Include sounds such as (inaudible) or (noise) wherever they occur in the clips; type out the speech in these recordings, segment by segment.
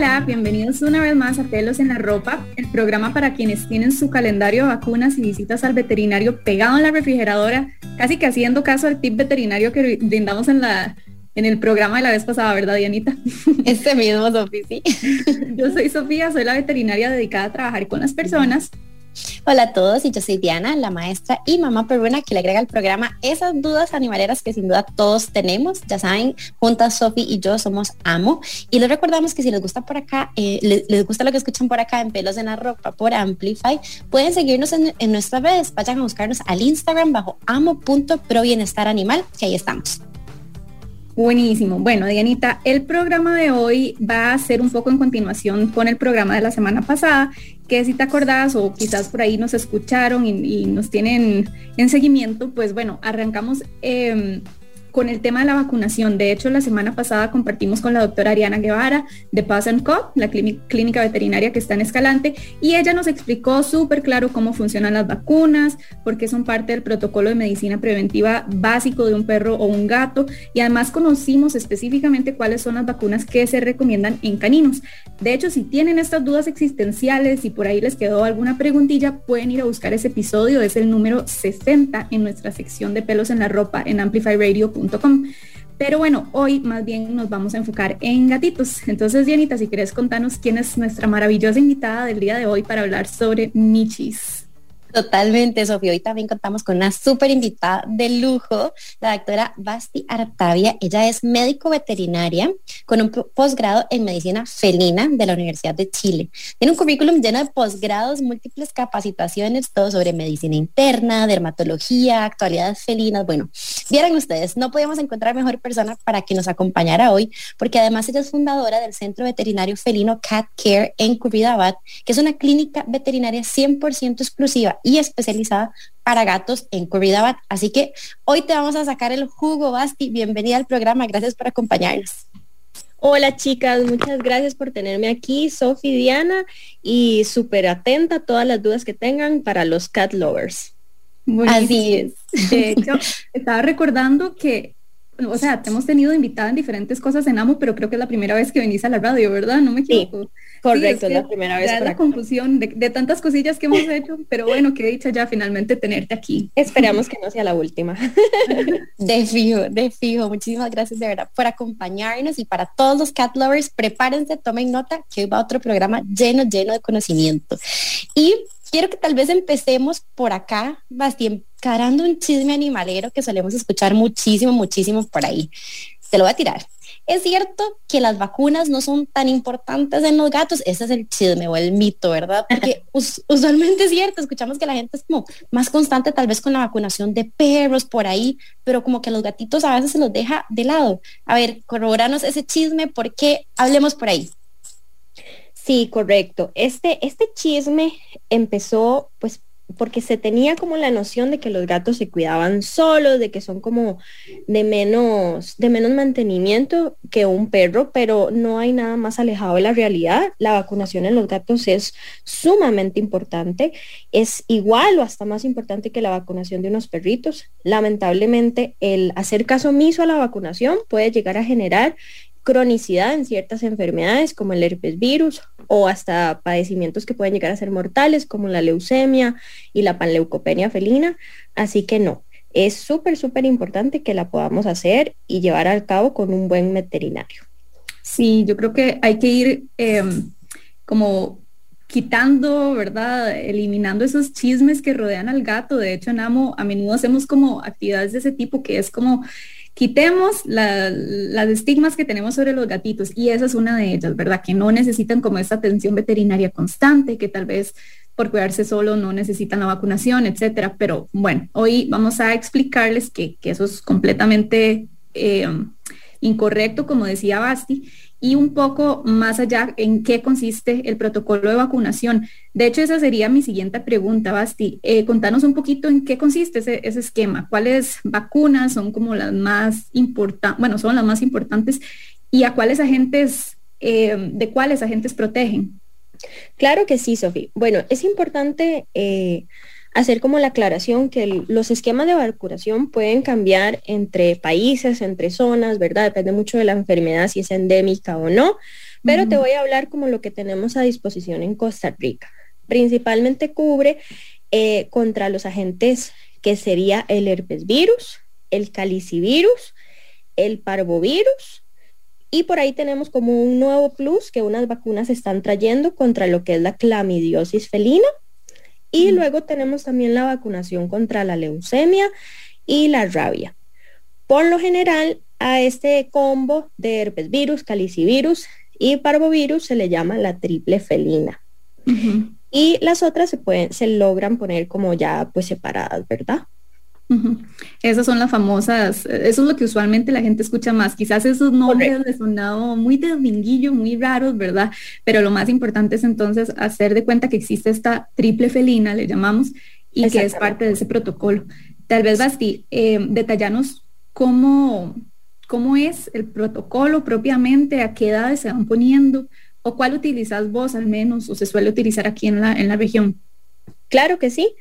hola, bienvenidos una vez más a Pelos en la Ropa, el programa para quienes tienen su calendario de vacunas y visitas al veterinario pegado en la refrigeradora, casi que haciendo caso al tip veterinario que brindamos en la en el programa de la vez pasada, ¿verdad, Dianita? (laughs) Este mismo, Sofía, sí. Yo soy Sofía, soy la veterinaria dedicada a trabajar con las personas Hola a todos y yo soy Diana, la maestra y mamá peruana que le agrega al programa esas dudas animaleras que sin duda todos tenemos. Ya saben, juntas Sofi y yo somos Amo y les recordamos que si les gusta por acá, eh, les, gusta lo que escuchan por acá en Pelos en la Ropa por Amplify, pueden seguirnos en, en nuestras redes, vayan a buscarnos al Instagram bajo amo.probienestar animal, que ahí estamos. Buenísimo. Bueno, Dianita, el programa de hoy va a ser un poco en continuación con el programa de la semana pasada, que si te acordás o quizás por ahí nos escucharon y, nos tienen en seguimiento, pues bueno, arrancamos em, con el tema de la vacunación. De hecho, la semana pasada compartimos con la doctora Ariana Guevara de Pass Co, la clínica veterinaria que está en Escalante, y ella nos explicó súper claro cómo funcionan las vacunas, porque son parte del protocolo de medicina preventiva básico de un perro o un gato, y además conocimos específicamente cuáles son las vacunas que se recomiendan en caninos. De hecho, si tienen estas dudas existenciales y por ahí les quedó alguna preguntilla, pueden ir a buscar ese episodio, es el número 60 en nuestra sección de pelos en la ropa en Amplify Pero bueno, hoy más bien nos vamos a enfocar en gatitos. Entonces, Dianita, si quieres contarnos quién es nuestra maravillosa invitada del día de hoy para hablar sobre Michis. Totalmente, Sofía. Hoy también contamos con una súper invitada de lujo, la doctora Basti Artavia. Ella es médico veterinaria con un posgrado en medicina felina de la Universidad de Chile. Tiene un currículum lleno de posgrados, múltiples capacitaciones, todo sobre medicina interna, dermatología, actualidades felinas. Bueno, vieran ustedes, no podíamos encontrar mejor persona para que nos acompañara hoy, porque además ella es fundadora del Centro Veterinario Felino Cat Care en Curridabat, que es una clínica veterinaria 100% exclusiva y especializada para gatos en Curridabat. Así que hoy te vamos a sacar el jugo, Basti. Bienvenida al programa. Gracias por acompañarnos. Hola chicas, muchas gracias por tenerme aquí, Sofi Diana, y súper atenta a todas las dudas que tengan para los cat lovers. Así es. De hecho, estaba recordando que o sea, te hemos tenido invitada en diferentes cosas en Amo, pero creo que es la primera vez que venís a la radio, ¿verdad? No me equivoco. correcto, es, la primera vez. Ya la confusión de, tantas cosillas que hemos hecho, (laughs) pero bueno, qué dicha ya finalmente tenerte aquí. Esperamos que (laughs) no sea la última. (laughs) de fijo, de fijo. Muchísimas gracias de verdad por acompañarnos y para todos los cat lovers, prepárense, tomen nota que hoy va otro programa lleno, lleno de conocimiento. Y quiero que tal vez empecemos por acá, Bastien, carando un chisme animalero que solemos escuchar muchísimo, muchísimo por ahí. Se lo voy a tirar. Es cierto que las vacunas no son tan importantes en los gatos, ese es el chisme o el mito, ¿verdad? Porque (laughs) usualmente es cierto, escuchamos que la gente es como más constante tal vez con la vacunación de perros por ahí, pero como que los gatitos a veces se los deja de lado. A ver, corroboranos ese chisme, ¿por qué? Hablemos por ahí. Sí, correcto. Este, este chisme empezó pues porque se tenía como la noción de que los gatos se cuidaban solos, de que son como de menos, de menos mantenimiento que un perro, pero no hay nada más alejado de la realidad. La vacunación en los gatos es sumamente importante, es igual o hasta más importante que la vacunación de unos perritos. Lamentablemente, el hacer caso omiso a la vacunación puede llegar a generar cronicidad en ciertas enfermedades como el herpes virus o hasta padecimientos que pueden llegar a ser mortales como la leucemia y la panleucopenia felina. Así que no, es súper, súper importante que la podamos hacer y llevar a cabo con un buen veterinario. Sí, yo creo que hay que ir em, como quitando, ¿verdad? Eliminando esos chismes que rodean al gato. De hecho, en Amo a menudo hacemos como actividades de ese tipo que es como quitemos las estigmas que tenemos sobre los gatitos y esa es una de ellas, ¿verdad? Que no necesitan como esta atención veterinaria constante, que tal vez por cuidarse solo no necesitan la vacunación, etcétera. Pero bueno, hoy vamos a explicarles que, eso es completamente eh, incorrecto, como decía Basti, y un poco más allá en qué consiste el protocolo de vacunación. De hecho, esa sería mi siguiente pregunta, Basti. Eh, contanos un poquito en qué consiste ese, esquema, cuáles vacunas son como las más importantes, bueno, son las más importantes y a cuáles agentes, eh, de cuáles agentes protegen. Claro que sí, Sofía. Bueno, es importante eh, hacer como la aclaración que los esquemas de vacunación pueden cambiar entre países, entre zonas, ¿verdad? Depende mucho de la enfermedad, si es endémica o no, pero te voy a hablar como lo que tenemos a disposición en Costa Rica. Principalmente cubre eh, contra los agentes que sería el herpes virus, el calicivirus, el parvovirus, y por ahí tenemos como un nuevo plus que unas vacunas están trayendo contra lo que es la clamidiosis felina y luego tenemos también la vacunación contra la leucemia y la rabia. Por lo general, a este combo de herpes virus, calicivirus y parvovirus se le llama la triple felina. Y las otras se pueden, se logran poner como ya pues separadas, ¿verdad? Esas son las famosas, eso es lo que usualmente la gente escucha más. Quizás esos nombres de sonado muy de dominguillo, muy raros, ¿verdad? Pero lo más importante es entonces hacer de cuenta que existe esta triple felina, le llamamos, y que es parte de ese protocolo. Tal vez, Basti, eh, detallanos cómo, cómo es el protocolo propiamente, a qué edades se van poniendo, o cuál utilizas vos al menos, o se suele utilizar aquí en la, en la región. Claro que sí.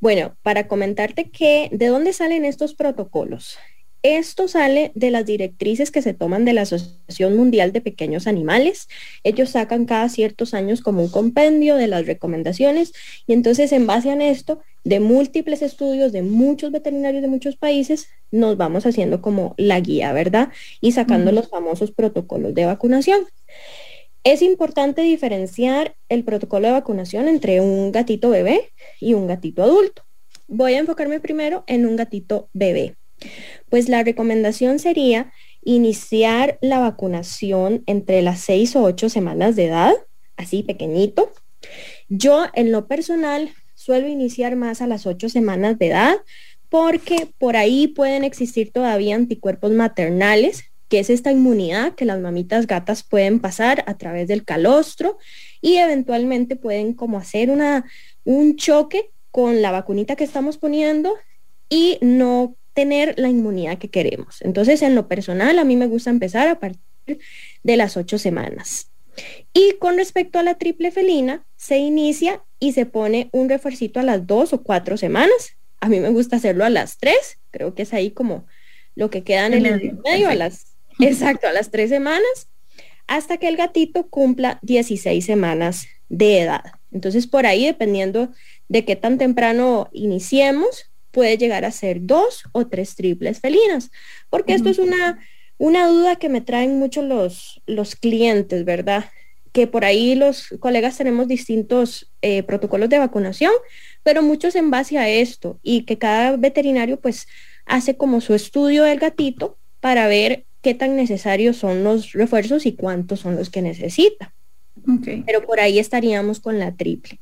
Bueno, para comentarte que de dónde salen estos protocolos. Esto sale de las directrices que se toman de la Asociación Mundial de Pequeños Animales. Ellos sacan cada ciertos años como un compendio de las recomendaciones y entonces en base a esto, de múltiples estudios de muchos veterinarios de muchos países, nos vamos haciendo como la guía, ¿verdad? Y sacando los famosos protocolos de vacunación. Es importante diferenciar el protocolo de vacunación entre un gatito bebé y un gatito adulto. Voy a enfocarme primero en un gatito bebé. Pues la recomendación sería iniciar la vacunación entre las 6 o 8 semanas de edad, así pequeñito. Yo en lo personal suelo iniciar más a las 8 semanas de edad porque por ahí pueden existir todavía anticuerpos maternales que es esta inmunidad que las mamitas gatas pueden pasar a través del calostro y eventualmente pueden como hacer una, un choque con la vacunita que estamos poniendo y no tener la inmunidad que queremos. Entonces, en lo personal, a mí me gusta empezar a partir de las ocho semanas. Y con respecto a la triple felina, se inicia y se pone un refuercito a las dos o cuatro semanas. A mí me gusta hacerlo a las tres, creo que es ahí como lo que queda en el medio, a las Exacto, a las tres semanas, hasta que el gatito cumpla 16 semanas de edad. Entonces, por ahí, dependiendo de qué tan temprano iniciemos, puede llegar a ser dos o tres triples felinas, porque esto es una, una duda que me traen mucho los, los clientes, ¿verdad? Que por ahí los colegas tenemos distintos eh, protocolos de vacunación, pero muchos en base a esto y que cada veterinario pues hace como su estudio del gatito para ver qué tan necesarios son los refuerzos y cuántos son los que necesita. Pero por ahí estaríamos con la triple.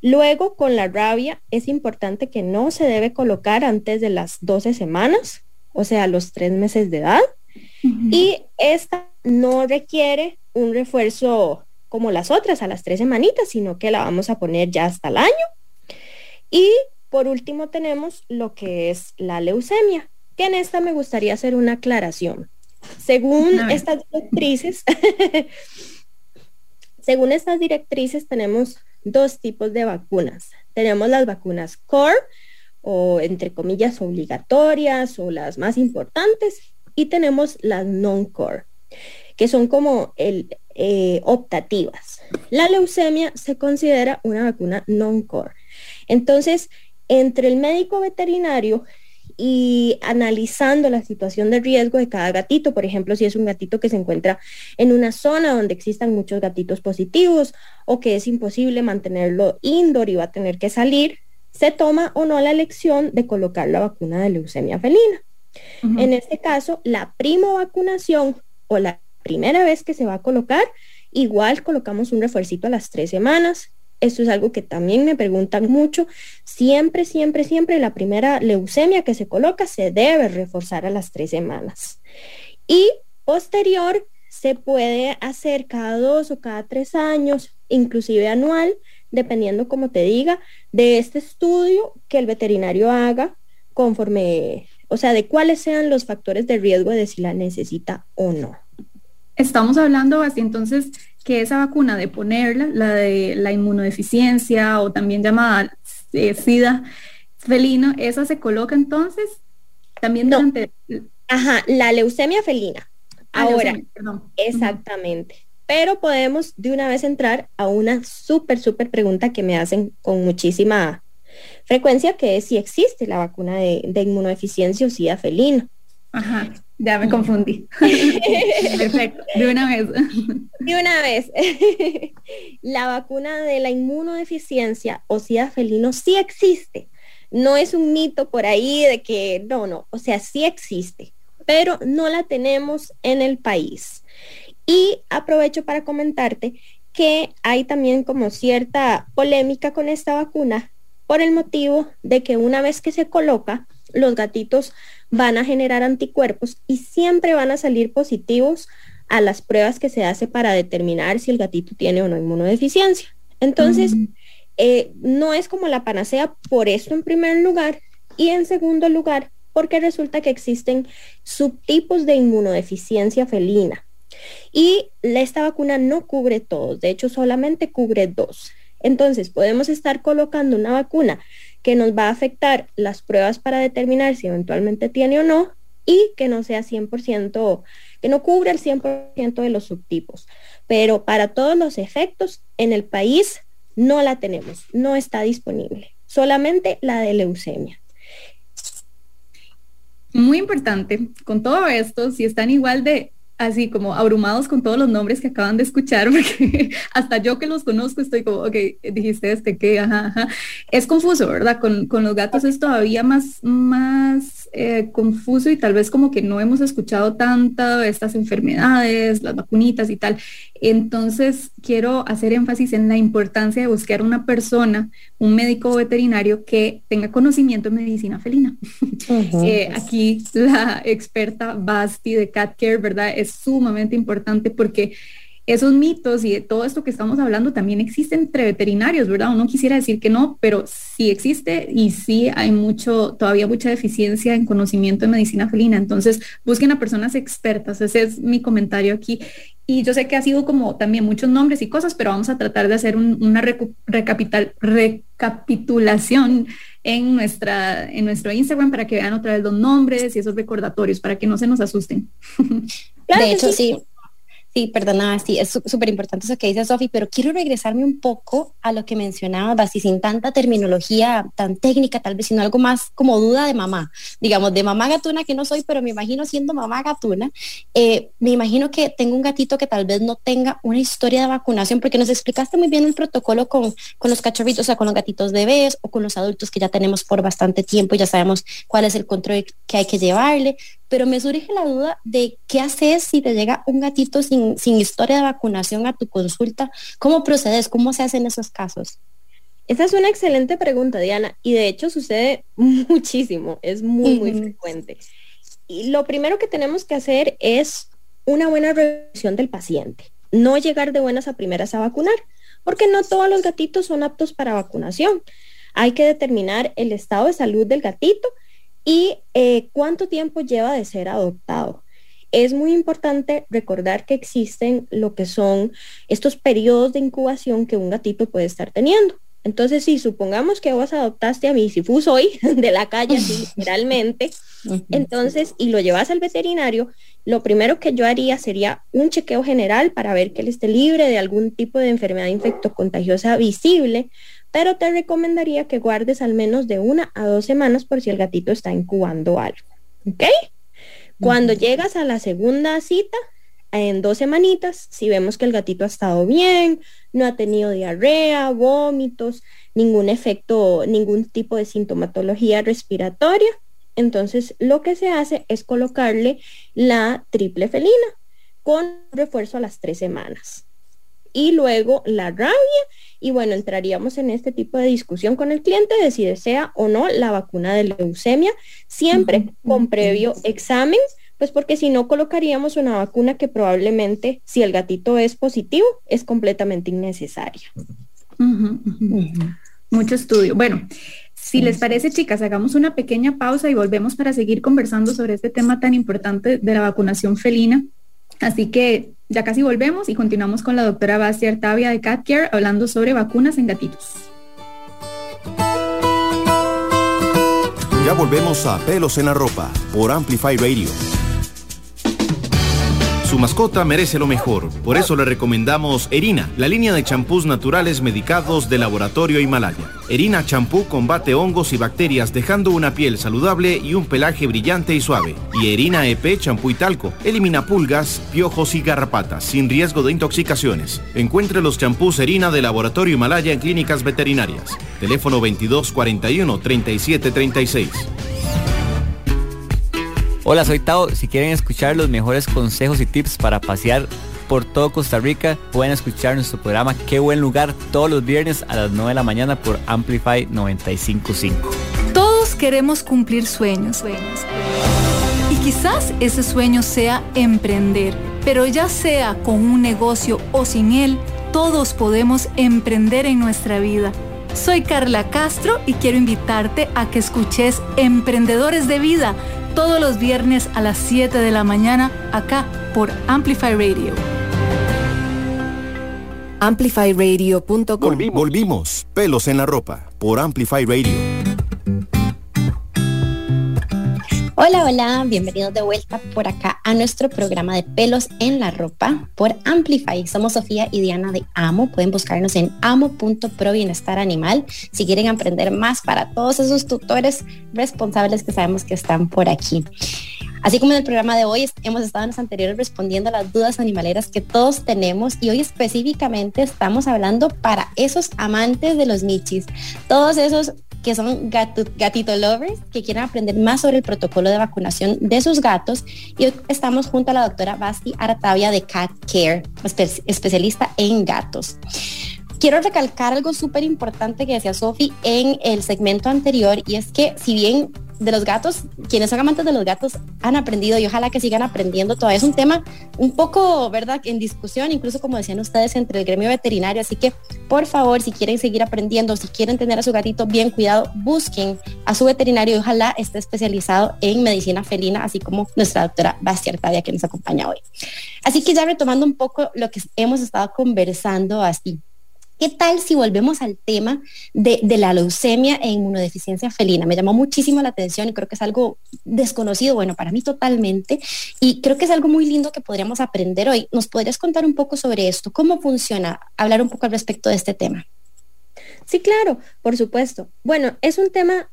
Luego, con la rabia, es importante que no se debe colocar antes de las 12 semanas, o sea, los tres meses de edad. Y esta no requiere un refuerzo como las otras a las tres semanitas, sino que la vamos a poner ya hasta el año. Y por último tenemos lo que es la leucemia, que en esta me gustaría hacer una aclaración. Según estas directrices, (laughs) según estas directrices tenemos dos tipos de vacunas. Tenemos las vacunas core o entre comillas obligatorias o las más importantes y tenemos las non-core que son como el, eh, optativas. La leucemia se considera una vacuna non-core. Entonces, entre el médico veterinario y analizando la situación de riesgo de cada gatito. Por ejemplo, si es un gatito que se encuentra en una zona donde existan muchos gatitos positivos o que es imposible mantenerlo indoor y va a tener que salir, se toma o no la elección de colocar la vacuna de leucemia felina. En este caso, la primo vacunación o la primera vez que se va a colocar, igual colocamos un refuercito a las tres semanas, esto es algo que también me preguntan mucho. Siempre, siempre, siempre la primera leucemia que se coloca se debe reforzar a las tres semanas. Y posterior se puede hacer cada dos o cada tres años, inclusive anual, dependiendo, como te diga, de este estudio que el veterinario haga conforme, o sea, de cuáles sean los factores de riesgo de si la necesita o no. Estamos hablando así entonces que esa vacuna de ponerla, la de la inmunodeficiencia o también llamada eh, SIDA felino, esa se coloca entonces también durante... Ajá, la leucemia felina. Ah, Ahora, exactamente. Pero podemos de una vez entrar a una súper, súper pregunta que me hacen con muchísima frecuencia, que es si existe la vacuna de, de inmunodeficiencia o SIDA felino. Ajá. Ya me confundí. (laughs) Perfecto, de una vez. De una vez. (laughs) la vacuna de la inmunodeficiencia o SIDA felino sí existe. No es un mito por ahí de que no, no, o sea, sí existe, pero no la tenemos en el país. Y aprovecho para comentarte que hay también como cierta polémica con esta vacuna por el motivo de que una vez que se coloca, los gatitos van a generar anticuerpos y siempre van a salir positivos a las pruebas que se hace para determinar si el gatito tiene o no inmunodeficiencia. Entonces, eh, no es como la panacea por esto en primer lugar y en segundo lugar porque resulta que existen subtipos de inmunodeficiencia felina y esta vacuna no cubre todos, de hecho solamente cubre dos. Entonces podemos estar colocando una vacuna que nos va a afectar las pruebas para determinar si eventualmente tiene o no y que no sea 100%, que no cubre el 100% de los subtipos. Pero para todos los efectos, en el país no la tenemos, no está disponible, solamente la de leucemia. Muy importante, con todo esto, si están igual de así como abrumados con todos los nombres que acaban de escuchar, (laughs) porque hasta yo que los conozco estoy como, ok, dijiste este que, ajá, Es confuso, ¿verdad? Con, con, los gatos es todavía más, más eh, confuso y tal vez como que no hemos escuchado tanto estas enfermedades, las vacunitas y tal. Entonces, quiero hacer énfasis en la importancia de buscar una persona, un médico veterinario que tenga conocimiento en medicina felina. (laughs) Eh, aquí la experta Basti de Cat Care, ¿verdad? Es sumamente importante porque esos mitos y de todo esto que estamos hablando también existe entre veterinarios, ¿verdad? Uno quisiera decir que no, pero sí existe y sí hay mucho, todavía mucha deficiencia en conocimiento de medicina felina. Entonces, busquen a personas expertas. Ese es mi comentario aquí. Y yo sé que ha sido como también muchos nombres y cosas, pero vamos a tratar de hacer una recapitulación en, nuestra, en nuestro Instagram para que vean otra vez los nombres y esos recordatorios, para que no se nos asusten. (laughs) de hecho, sí. Sí, perdona, sí, es súper importante eso que dice Sofi, pero quiero regresarme un poco a lo que mencionaba, así sin tanta terminología tan técnica, tal vez, sino algo más como duda de mamá, digamos, de mamá gatuna que no soy, pero me imagino siendo mamá gatuna, eh, me imagino que tengo un gatito que tal vez no tenga una historia de vacunación, porque nos explicaste muy bien el protocolo con, con los cachorritos, o sea, con los gatitos bebés o con los adultos que ya tenemos por bastante tiempo y ya sabemos cuál es el control que hay que llevarle, pero me surge la duda de qué haces si te llega un gatito sin, historia de vacunación a tu consulta. ¿Cómo procedes? ¿Cómo se hacen esos casos? Esa es una excelente pregunta, Diana, y de hecho sucede (laughs) muchísimo, es muy, muy frecuente. Y lo primero que tenemos que hacer es una buena revisión del paciente, no llegar de buenas a primeras a vacunar, porque no todos los gatitos son aptos para vacunación. Hay que determinar el estado de salud del gatito y eh, cuánto tiempo lleva de ser adoptado. Es muy importante recordar que existen lo que son estos periodos de incubación que un gatito puede estar teniendo. Entonces, si supongamos que vos adoptaste a mi sifus hoy (laughs) de la calle, (laughs) literalmente, entonces, y lo llevas al veterinario, lo primero que yo haría sería un chequeo general para ver que él esté libre de algún tipo de enfermedad infectocontagiosa visible, pero te recomendaría que guardes al menos de una a dos semanas por si el gatito está incubando algo. ¿Ok? Cuando llegas a la segunda cita, en dos semanitas, si vemos que el gatito ha estado bien, no ha tenido diarrea, vómitos, ningún efecto, ningún tipo de sintomatología respiratoria, entonces lo que se hace es colocarle la triple felina con refuerzo a las tres semanas. Y luego la rabia. Y bueno, entraríamos en este tipo de discusión con el cliente de si desea o no la vacuna de leucemia, siempre con previo examen Pues porque si no colocaríamos una vacuna que probablemente, si el gatito es positivo, es completamente innecesaria. Mucho estudio. Bueno, si les parece, chicas, hagamos una pequeña pausa y volvemos para seguir conversando sobre este tema tan importante de la vacunación felina. Así que ya casi volvemos y continuamos con la doctora Bastia Artavia de Cat Care hablando sobre vacunas en gatitos. Ya volvemos a Pelos en la Ropa por Amplify Radio. Su mascota merece lo mejor, por eso le recomendamos Erina, la línea de champús naturales medicados de Laboratorio Himalaya. Erina champú combate hongos y bacterias dejando una piel saludable y un pelaje brillante y suave. Y Erina EP champú y talco elimina pulgas, piojos y garrapatas sin riesgo de intoxicaciones. Encuentre los champús Erina de Laboratorio Himalaya en clínicas veterinarias. Teléfono 2241 3736. Hola, soy Tao. Si quieren escuchar los mejores consejos y tips para pasear por todo Costa Rica, pueden escuchar nuestro programa Qué buen lugar todos los viernes a las 9 de la mañana por Amplify 955. Todos queremos cumplir sueños. Y quizás ese sueño sea emprender, pero ya sea con un negocio o sin él, todos podemos emprender en nuestra vida. Soy Carla Castro y quiero invitarte a que escuches Emprendedores de Vida todos los viernes a las 7 de la mañana acá por Amplify Radio. AmplifyRadio.com Volvimos. Volvimos. Pelos en la ropa por Amplify Radio. Hola, hola, bienvenidos de vuelta por acá a nuestro programa de pelos en la ropa por Amplify. Somos Sofía y Diana de Amo. Pueden buscarnos en amo.pro bienestar animal si quieren aprender más para todos esos tutores responsables que sabemos que están por aquí. Así como en el programa de hoy hemos estado en los anteriores respondiendo a las dudas animaleras que todos tenemos y hoy específicamente estamos hablando para esos amantes de los michis, todos esos que son gatito lovers, que quieren aprender más sobre el protocolo de vacunación de sus gatos. Y hoy estamos junto a la doctora Basti Artavia de Cat Care, especialista en gatos. Quiero recalcar algo súper importante que decía Sofi en el segmento anterior y es que si bien de los gatos, quienes son amantes de los gatos han aprendido y ojalá que sigan aprendiendo. Todavía es un tema un poco, ¿verdad?, en discusión, incluso como decían ustedes, entre el gremio veterinario. Así que, por favor, si quieren seguir aprendiendo, si quieren tener a su gatito bien cuidado, busquen a su veterinario y ojalá esté especializado en medicina felina, así como nuestra doctora Bastia Artadia, que nos acompaña hoy. Así que ya retomando un poco lo que hemos estado conversando, así ¿Qué tal si volvemos al tema de, la leucemia e inmunodeficiencia felina? Me llamó muchísimo la atención y creo que es algo desconocido, bueno, para mí totalmente, y creo que es algo muy lindo que podríamos aprender hoy. ¿Nos podrías contar un poco sobre esto? ¿Cómo funciona? Hablar un poco al respecto de este tema. Sí, claro, por supuesto. Bueno, es un tema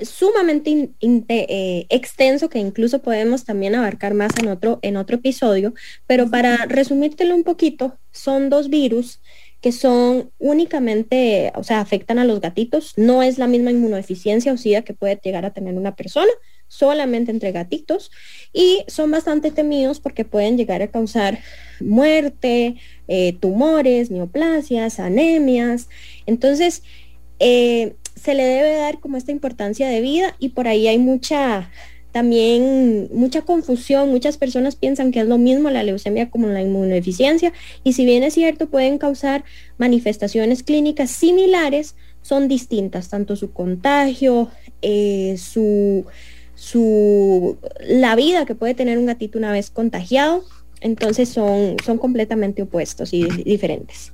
sumamente eh, extenso que incluso podemos también abarcar más en otro, en otro episodio, pero para resumírtelo un poquito, son dos virus que son únicamente, o sea, afectan a los gatitos. No es la misma inmunodeficiencia o que puede llegar a tener una persona, solamente entre gatitos. Y son bastante temidos porque pueden llegar a causar muerte, eh, tumores, neoplasias, anemias. Entonces, eh, se le debe dar como esta importancia de vida y por ahí hay mucha también mucha confusión, muchas personas piensan que es lo mismo la leucemia como la inmunodeficiencia y si bien es cierto pueden causar manifestaciones clínicas similares, son distintas, tanto su contagio, eh, su, su, la vida que puede tener un gatito una vez contagiado, entonces son, son completamente opuestos y diferentes.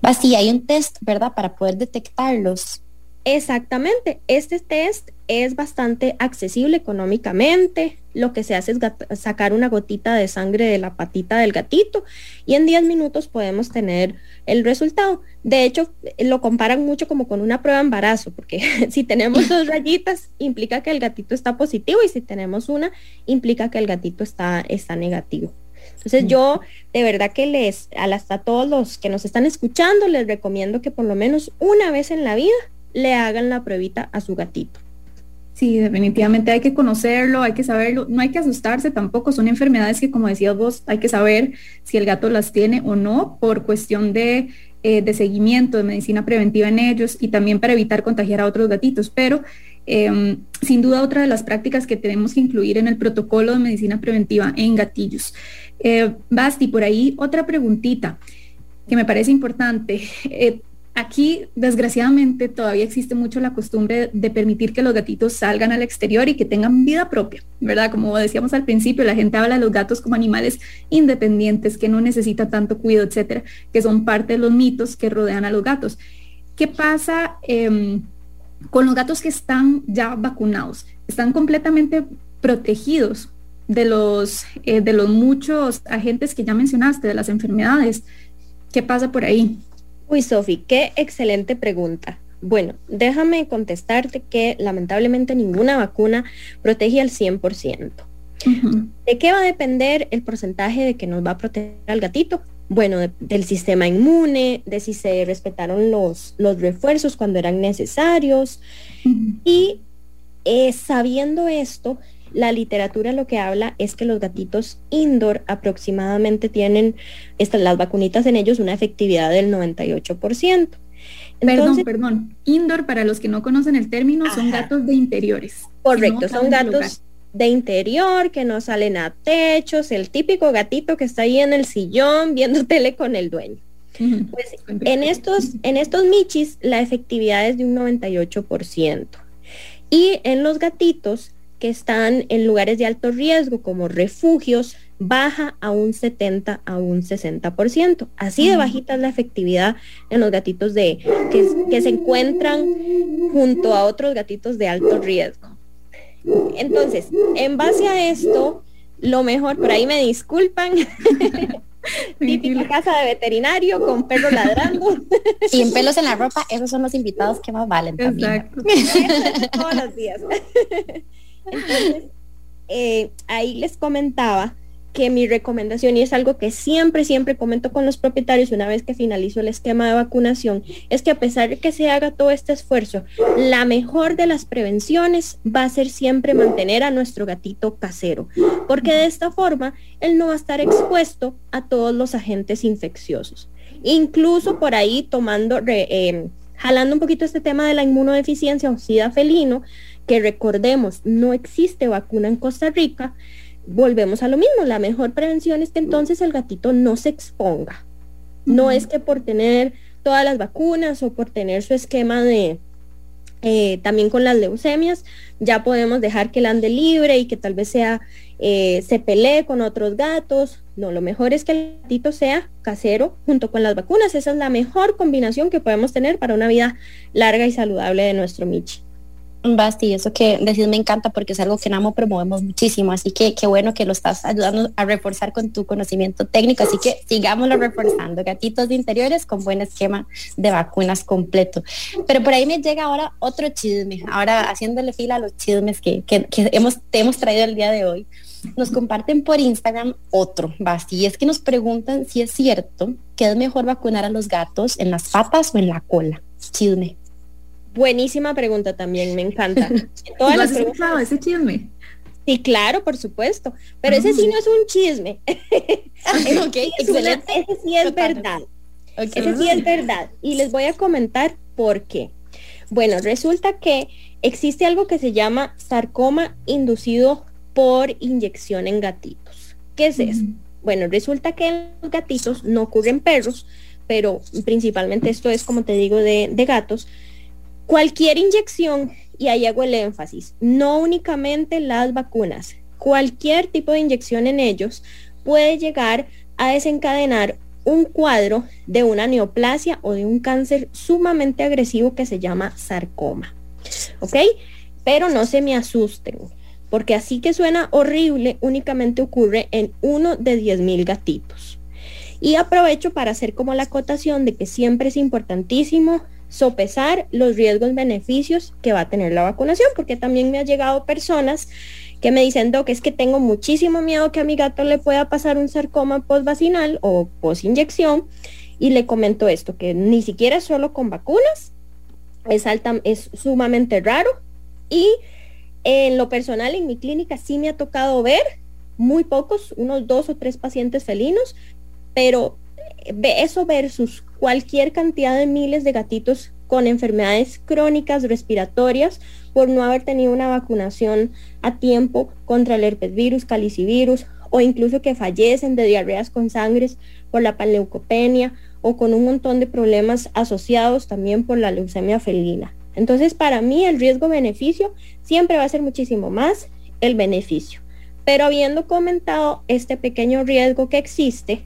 Basti, hay un test, ¿verdad? Para poder detectarlos. Exactamente, este test es bastante accesible económicamente. Lo que se hace es sacar una gotita de sangre de la patita del gatito y en 10 minutos podemos tener el resultado. De hecho, lo comparan mucho como con una prueba de embarazo, porque (laughs) si tenemos dos rayitas implica que el gatito está positivo y si tenemos una implica que el gatito está, está negativo. Entonces yo de verdad que les, hasta todos los que nos están escuchando, les recomiendo que por lo menos una vez en la vida le hagan la pruebita a su gatito. Sí, definitivamente hay que conocerlo, hay que saberlo, no hay que asustarse tampoco, son enfermedades que como decías vos, hay que saber si el gato las tiene o no por cuestión de, eh, de seguimiento, de medicina preventiva en ellos y también para evitar contagiar a otros gatitos, pero em, sin duda otra de las prácticas que tenemos que incluir en el protocolo de medicina preventiva en gatillos. Eh, Basti, por ahí otra preguntita que me parece importante. (laughs) Eh, aquí, desgraciadamente, todavía existe mucho la costumbre de permitir que los gatitos salgan al exterior y que tengan vida propia, ¿verdad? Como decíamos al principio, la gente habla de los gatos como animales independientes, que no necesitan tanto cuidado, etcétera, que son parte de los mitos que rodean a los gatos. ¿Qué pasa em, con los gatos que están ya vacunados? Están completamente protegidos de los, eh, de los muchos agentes que ya mencionaste, de las enfermedades. ¿Qué pasa por ahí? Uy, Sofi, qué excelente pregunta. Bueno, déjame contestarte que lamentablemente ninguna vacuna protege al 100%. ¿De qué va a depender el porcentaje de que nos va a proteger al gatito? Bueno, del sistema inmune, de si se respetaron los, los refuerzos cuando eran necesarios. Y eh, sabiendo esto, la literatura lo que habla es que los gatitos indoor aproximadamente tienen estas, las vacunitas en ellos una efectividad del 98%. perdón, perdón. Indoor, para los que no conocen el término, son gatos de interiores. Correcto, son gatos de interior que no salen a techos, el típico gatito que está ahí en el sillón viendo (laughs) tele con el dueño. Pues en estos, en estos michis la efectividad es de un 98%. Y en los gatitos que están en lugares de alto riesgo como refugios baja a un 70 a un 60%. Así de bajita es la efectividad en los gatitos de que, que se encuentran junto a otros gatitos de alto riesgo. Entonces, en base a esto, lo mejor, por ahí me disculpan, (laughs) típica casa de veterinario con perro ladrando. (laughs) Sin pelos en la ropa, esos son los invitados que más valen también. (laughs) Todos los días. Entonces, eh, ahí les comentaba que mi recomendación, y es algo que siempre, siempre comento con los propietarios una vez que finalizo el esquema de vacunación, es que a pesar de que se haga todo este esfuerzo, la mejor de las prevenciones va a ser siempre mantener a nuestro gatito casero, porque de esta forma él no va a estar expuesto a todos los agentes infecciosos. Incluso por ahí tomando, eh, jalando un poquito este tema de la inmunodeficiencia o SIDA felino, que recordemos, no existe vacuna en Costa Rica, volvemos a lo mismo, la mejor prevención es que entonces el gatito no se exponga. No es que por tener todas las vacunas o por tener su esquema de, eh, también con las leucemias, ya podemos dejar que él ande libre y que tal vez sea, eh, se pelee con otros gatos. No, lo mejor es que el gatito sea casero junto con las vacunas. Esa es la mejor combinación que podemos tener para una vida larga y saludable de nuestro Michi. Basti, eso que decís me encanta porque es algo que en AMO promovemos muchísimo, así que qué bueno que lo estás ayudando a reforzar con tu conocimiento técnico, así que sigámoslo reforzando, gatitos de interiores con buen esquema de vacunas completo. Pero por ahí me llega ahora otro chisme, ahora haciéndole fila a los chismes que, que, hemos, te hemos traído el día de hoy. Nos comparten por Instagram otro, Basti, y es que nos preguntan si es cierto que es mejor vacunar a los gatos en las patas o en la cola. Chisme. Buenísima pregunta también, me encanta. (laughs) Todas las preguntas. ese chisme? Sí, claro, por supuesto. Pero ese sí no es un chisme. (laughs) ok, excelente. ese sí es verdad. Ese sí es verdad. Y les voy a comentar por qué. Bueno, resulta que existe algo que se llama sarcoma inducido por inyección en gatitos. ¿Qué es eso? Bueno, resulta que en los gatitos no ocurren perros, pero principalmente esto es, como te digo, de, de gatos Cualquier inyección, y ahí hago el énfasis, no únicamente las vacunas, cualquier tipo de inyección en ellos puede llegar a desencadenar un cuadro de una neoplasia o de un cáncer sumamente agresivo que se llama sarcoma. ¿Ok? Pero no se me asusten, porque así que suena horrible, únicamente ocurre en uno de 10 mil gatitos. Y aprovecho para hacer como la acotación de que siempre es importantísimo sopesar los riesgos beneficios que va a tener la vacunación, porque también me ha llegado personas que me dicen, Doc, es que tengo muchísimo miedo que a mi gato le pueda pasar un sarcoma post-vacinal o post-inyección, y le comento esto, que ni siquiera solo con vacunas, es, alta, es sumamente raro, y en lo personal en mi clínica sí me ha tocado ver muy pocos, unos dos o tres pacientes felinos, pero eso versus cualquier cantidad de miles de gatitos con enfermedades crónicas respiratorias por no haber tenido una vacunación a tiempo contra el herpes virus, calicivirus o incluso que fallecen de diarreas con sangres por la panleucopenia o con un montón de problemas asociados también por la leucemia felina. Entonces, para mí el riesgo-beneficio siempre va a ser muchísimo más el beneficio. Pero habiendo comentado este pequeño riesgo que existe,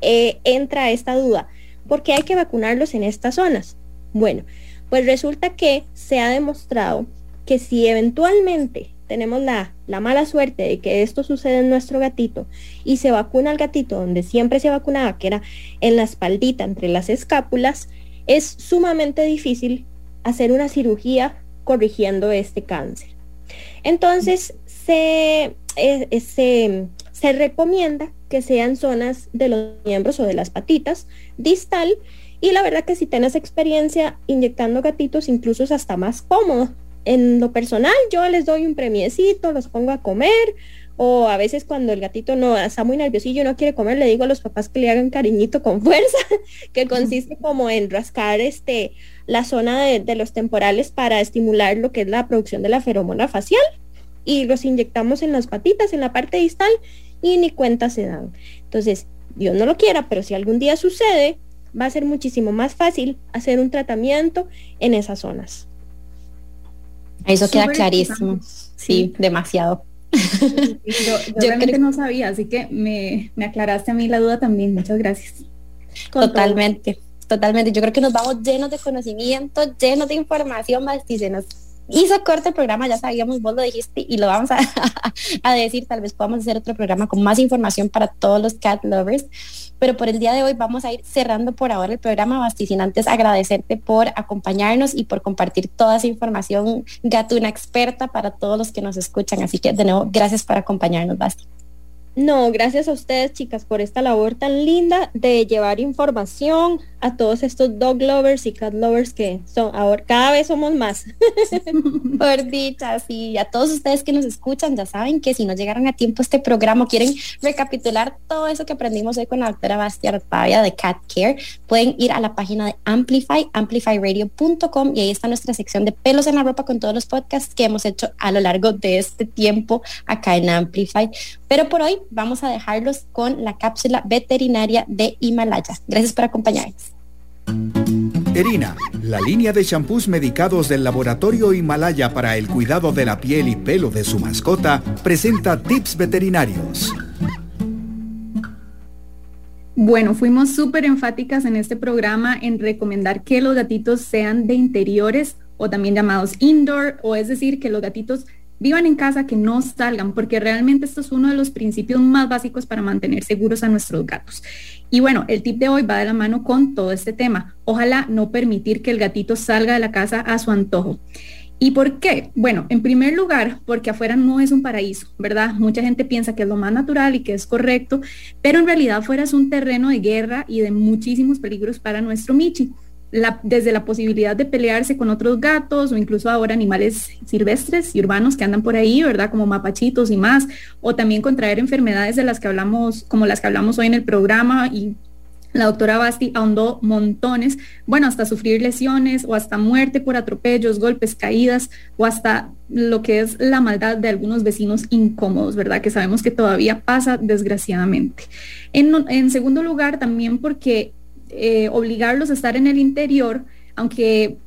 eh, entra esta duda. ¿Por qué hay que vacunarlos en estas zonas? Bueno, pues resulta que se ha demostrado que si eventualmente tenemos la, la, mala suerte de que esto sucede en nuestro gatito y se vacuna al gatito donde siempre se vacunaba, que era en la espaldita, entre las escápulas, es sumamente difícil hacer una cirugía corrigiendo este cáncer. Entonces, se, eh, se, se recomienda que sean zonas de los miembros o de las patitas distal y la verdad que si tienes experiencia inyectando gatitos, incluso es hasta más cómodo. En lo personal, yo les doy un premiecito, los pongo a comer, o a veces cuando el gatito no está muy nerviosillo, no quiere comer, le digo a los papás que le hagan cariñito con fuerza, (laughs) que consiste como en rascar este la zona de, de, los temporales para estimular lo que es la producción de la feromona facial y los inyectamos en las patitas, en la parte distal y ni cuenta se dan. Entonces, Dios no lo quiera, pero si algún día sucede, va a ser muchísimo más fácil hacer un tratamiento en esas zonas. Eso queda clarísimo. Sí, demasiado. (laughs) yo, realmente no sabía, así que me, aclaraste a mí la duda también. Muchas gracias. totalmente, totalmente. Yo creo que nos vamos llenos de conocimiento, llenos de información, Basti, se nos hizo corto el programa, ya sabíamos, vos lo dijiste y lo vamos a, (laughs) a decir, tal vez podamos hacer otro programa con más información para todos los cat lovers pero por el día de hoy vamos a ir cerrando por ahora el programa, Basti, sin antes agradecerte por acompañarnos y por compartir toda esa información gatuna experta para todos los que nos escuchan. Así que de nuevo, gracias por acompañarnos, Basti. No, gracias a ustedes, chicas, por esta labor tan linda de llevar información a todos estos dog lovers y cat lovers que son ahora cada vez somos más. por dicha, sí, a todos ustedes que nos escuchan, ya saben que si no llegaron a tiempo este programa, quieren recapitular todo eso que aprendimos hoy con la doctora Bastia Artavia de Cat Care, pueden ir a la página de Amplify, amplifyradio.com y ahí está nuestra sección de pelos en la ropa con todos los podcasts que hemos hecho a lo largo de este tiempo acá en Amplify. Pero por hoy vamos a dejarlos con la cápsula veterinaria de Himalaya. Gracias por acompañarnos. Erina, la línea de champús medicados del laboratorio Himalaya para el cuidado de la piel y pelo de su mascota, presenta tips veterinarios. Bueno, fuimos súper enfáticas en este programa en recomendar que los gatitos sean de interiores o también llamados indoor, o es decir, que los gatitos vivan en casa, que no salgan, porque realmente esto es uno de los principios más básicos para mantener seguros a nuestros gatos. Y bueno, el tip de hoy va de la mano con todo este tema. Ojalá no permitir que el gatito salga de la casa a su antojo. ¿Y por qué? Bueno, en primer lugar, porque afuera no es un paraíso, ¿verdad? Mucha gente piensa que es lo más natural y que es correcto, pero en realidad afuera es un terreno de guerra y de muchísimos peligros para nuestro Michi desde la posibilidad de pelearse con otros gatos o incluso ahora animales silvestres y urbanos que andan por ahí, ¿verdad? Como mapachitos y más, o también contraer enfermedades de las que hablamos, como las que hablamos hoy en el programa y la doctora Basti ahondó montones, bueno, hasta sufrir lesiones o hasta muerte por atropellos, golpes, caídas o hasta lo que es la maldad de algunos vecinos incómodos, ¿verdad? Que sabemos que todavía pasa desgraciadamente. En, segundo lugar, también porque eh, obligarlos a estar en el interior, aunque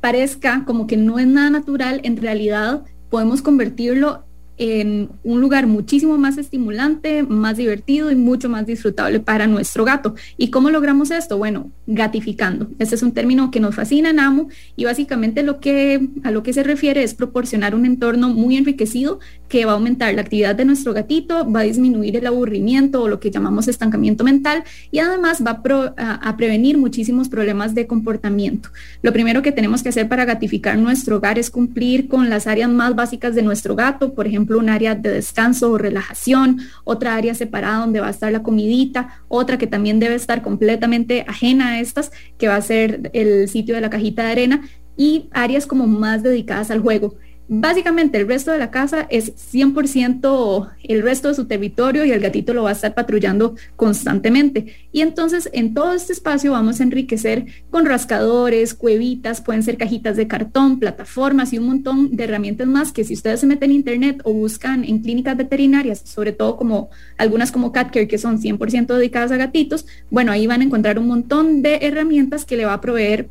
parezca como que no es nada natural, en realidad podemos convertirlo en un lugar muchísimo más estimulante, más divertido y mucho más disfrutable para nuestro gato. ¿Y cómo logramos esto? Bueno, gatificando. Este es un término que nos fascina en AMO y básicamente lo que, a lo que se refiere es proporcionar un entorno muy enriquecido que va a aumentar la actividad de nuestro gatito, va a disminuir el aburrimiento o lo que llamamos estancamiento mental y además va a, prevenir muchísimos problemas de comportamiento. Lo primero que tenemos que hacer para gatificar nuestro hogar es cumplir con las áreas más básicas de nuestro gato, por ejemplo, un área de descanso o relajación, otra área separada donde va a estar la comidita, otra que también debe estar completamente ajena a estas, que va a ser el sitio de la cajita de arena y áreas como más dedicadas al juego Básicamente el resto de la casa es 100% el resto de su territorio y el gatito lo va a estar patrullando constantemente. Y entonces en todo este espacio vamos a enriquecer con rascadores, cuevitas, pueden ser cajitas de cartón, plataformas y un montón de herramientas más que si ustedes se meten en internet o buscan en clínicas veterinarias, sobre todo como algunas como CatCare que son 100% dedicadas a gatitos, bueno, ahí van a encontrar un montón de herramientas que le va a proveer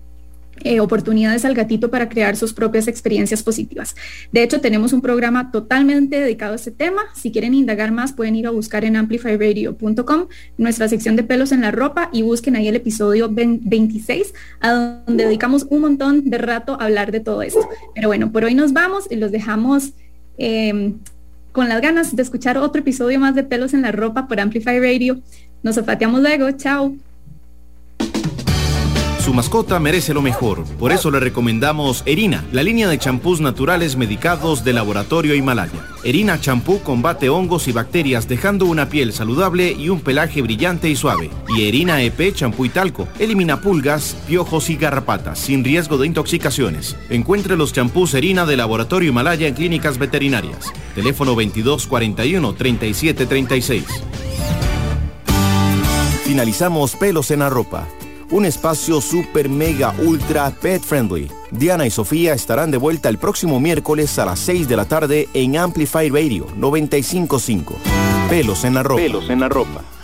eh, oportunidades al gatito para crear sus propias experiencias positivas. De hecho, tenemos un programa totalmente dedicado a este tema. Si quieren indagar más, pueden ir a buscar en amplifyradio.com nuestra sección de pelos en la ropa y busquen ahí el episodio 26, a donde dedicamos un montón de rato a hablar de todo esto. Pero bueno, por hoy nos vamos y los dejamos em, con las ganas de escuchar otro episodio más de pelos en la ropa por Amplify Radio. Nos olfateamos luego. Chao. Su mascota merece lo mejor, por eso le recomendamos Erina, la línea de champús naturales medicados de Laboratorio Himalaya. Erina champú combate hongos y bacterias dejando una piel saludable y un pelaje brillante y suave. Y Erina EP champú y talco elimina pulgas, piojos y garrapatas sin riesgo de intoxicaciones. Encuentre los champús Erina de Laboratorio Himalaya en clínicas veterinarias. Teléfono 2241 3736. Finalizamos pelos en la ropa un espacio super mega ultra pet friendly. Diana y Sofía estarán de vuelta el próximo miércoles a las 6 de la tarde en Amplify Radio 955. Pelos en la ropa. Pelos en la ropa.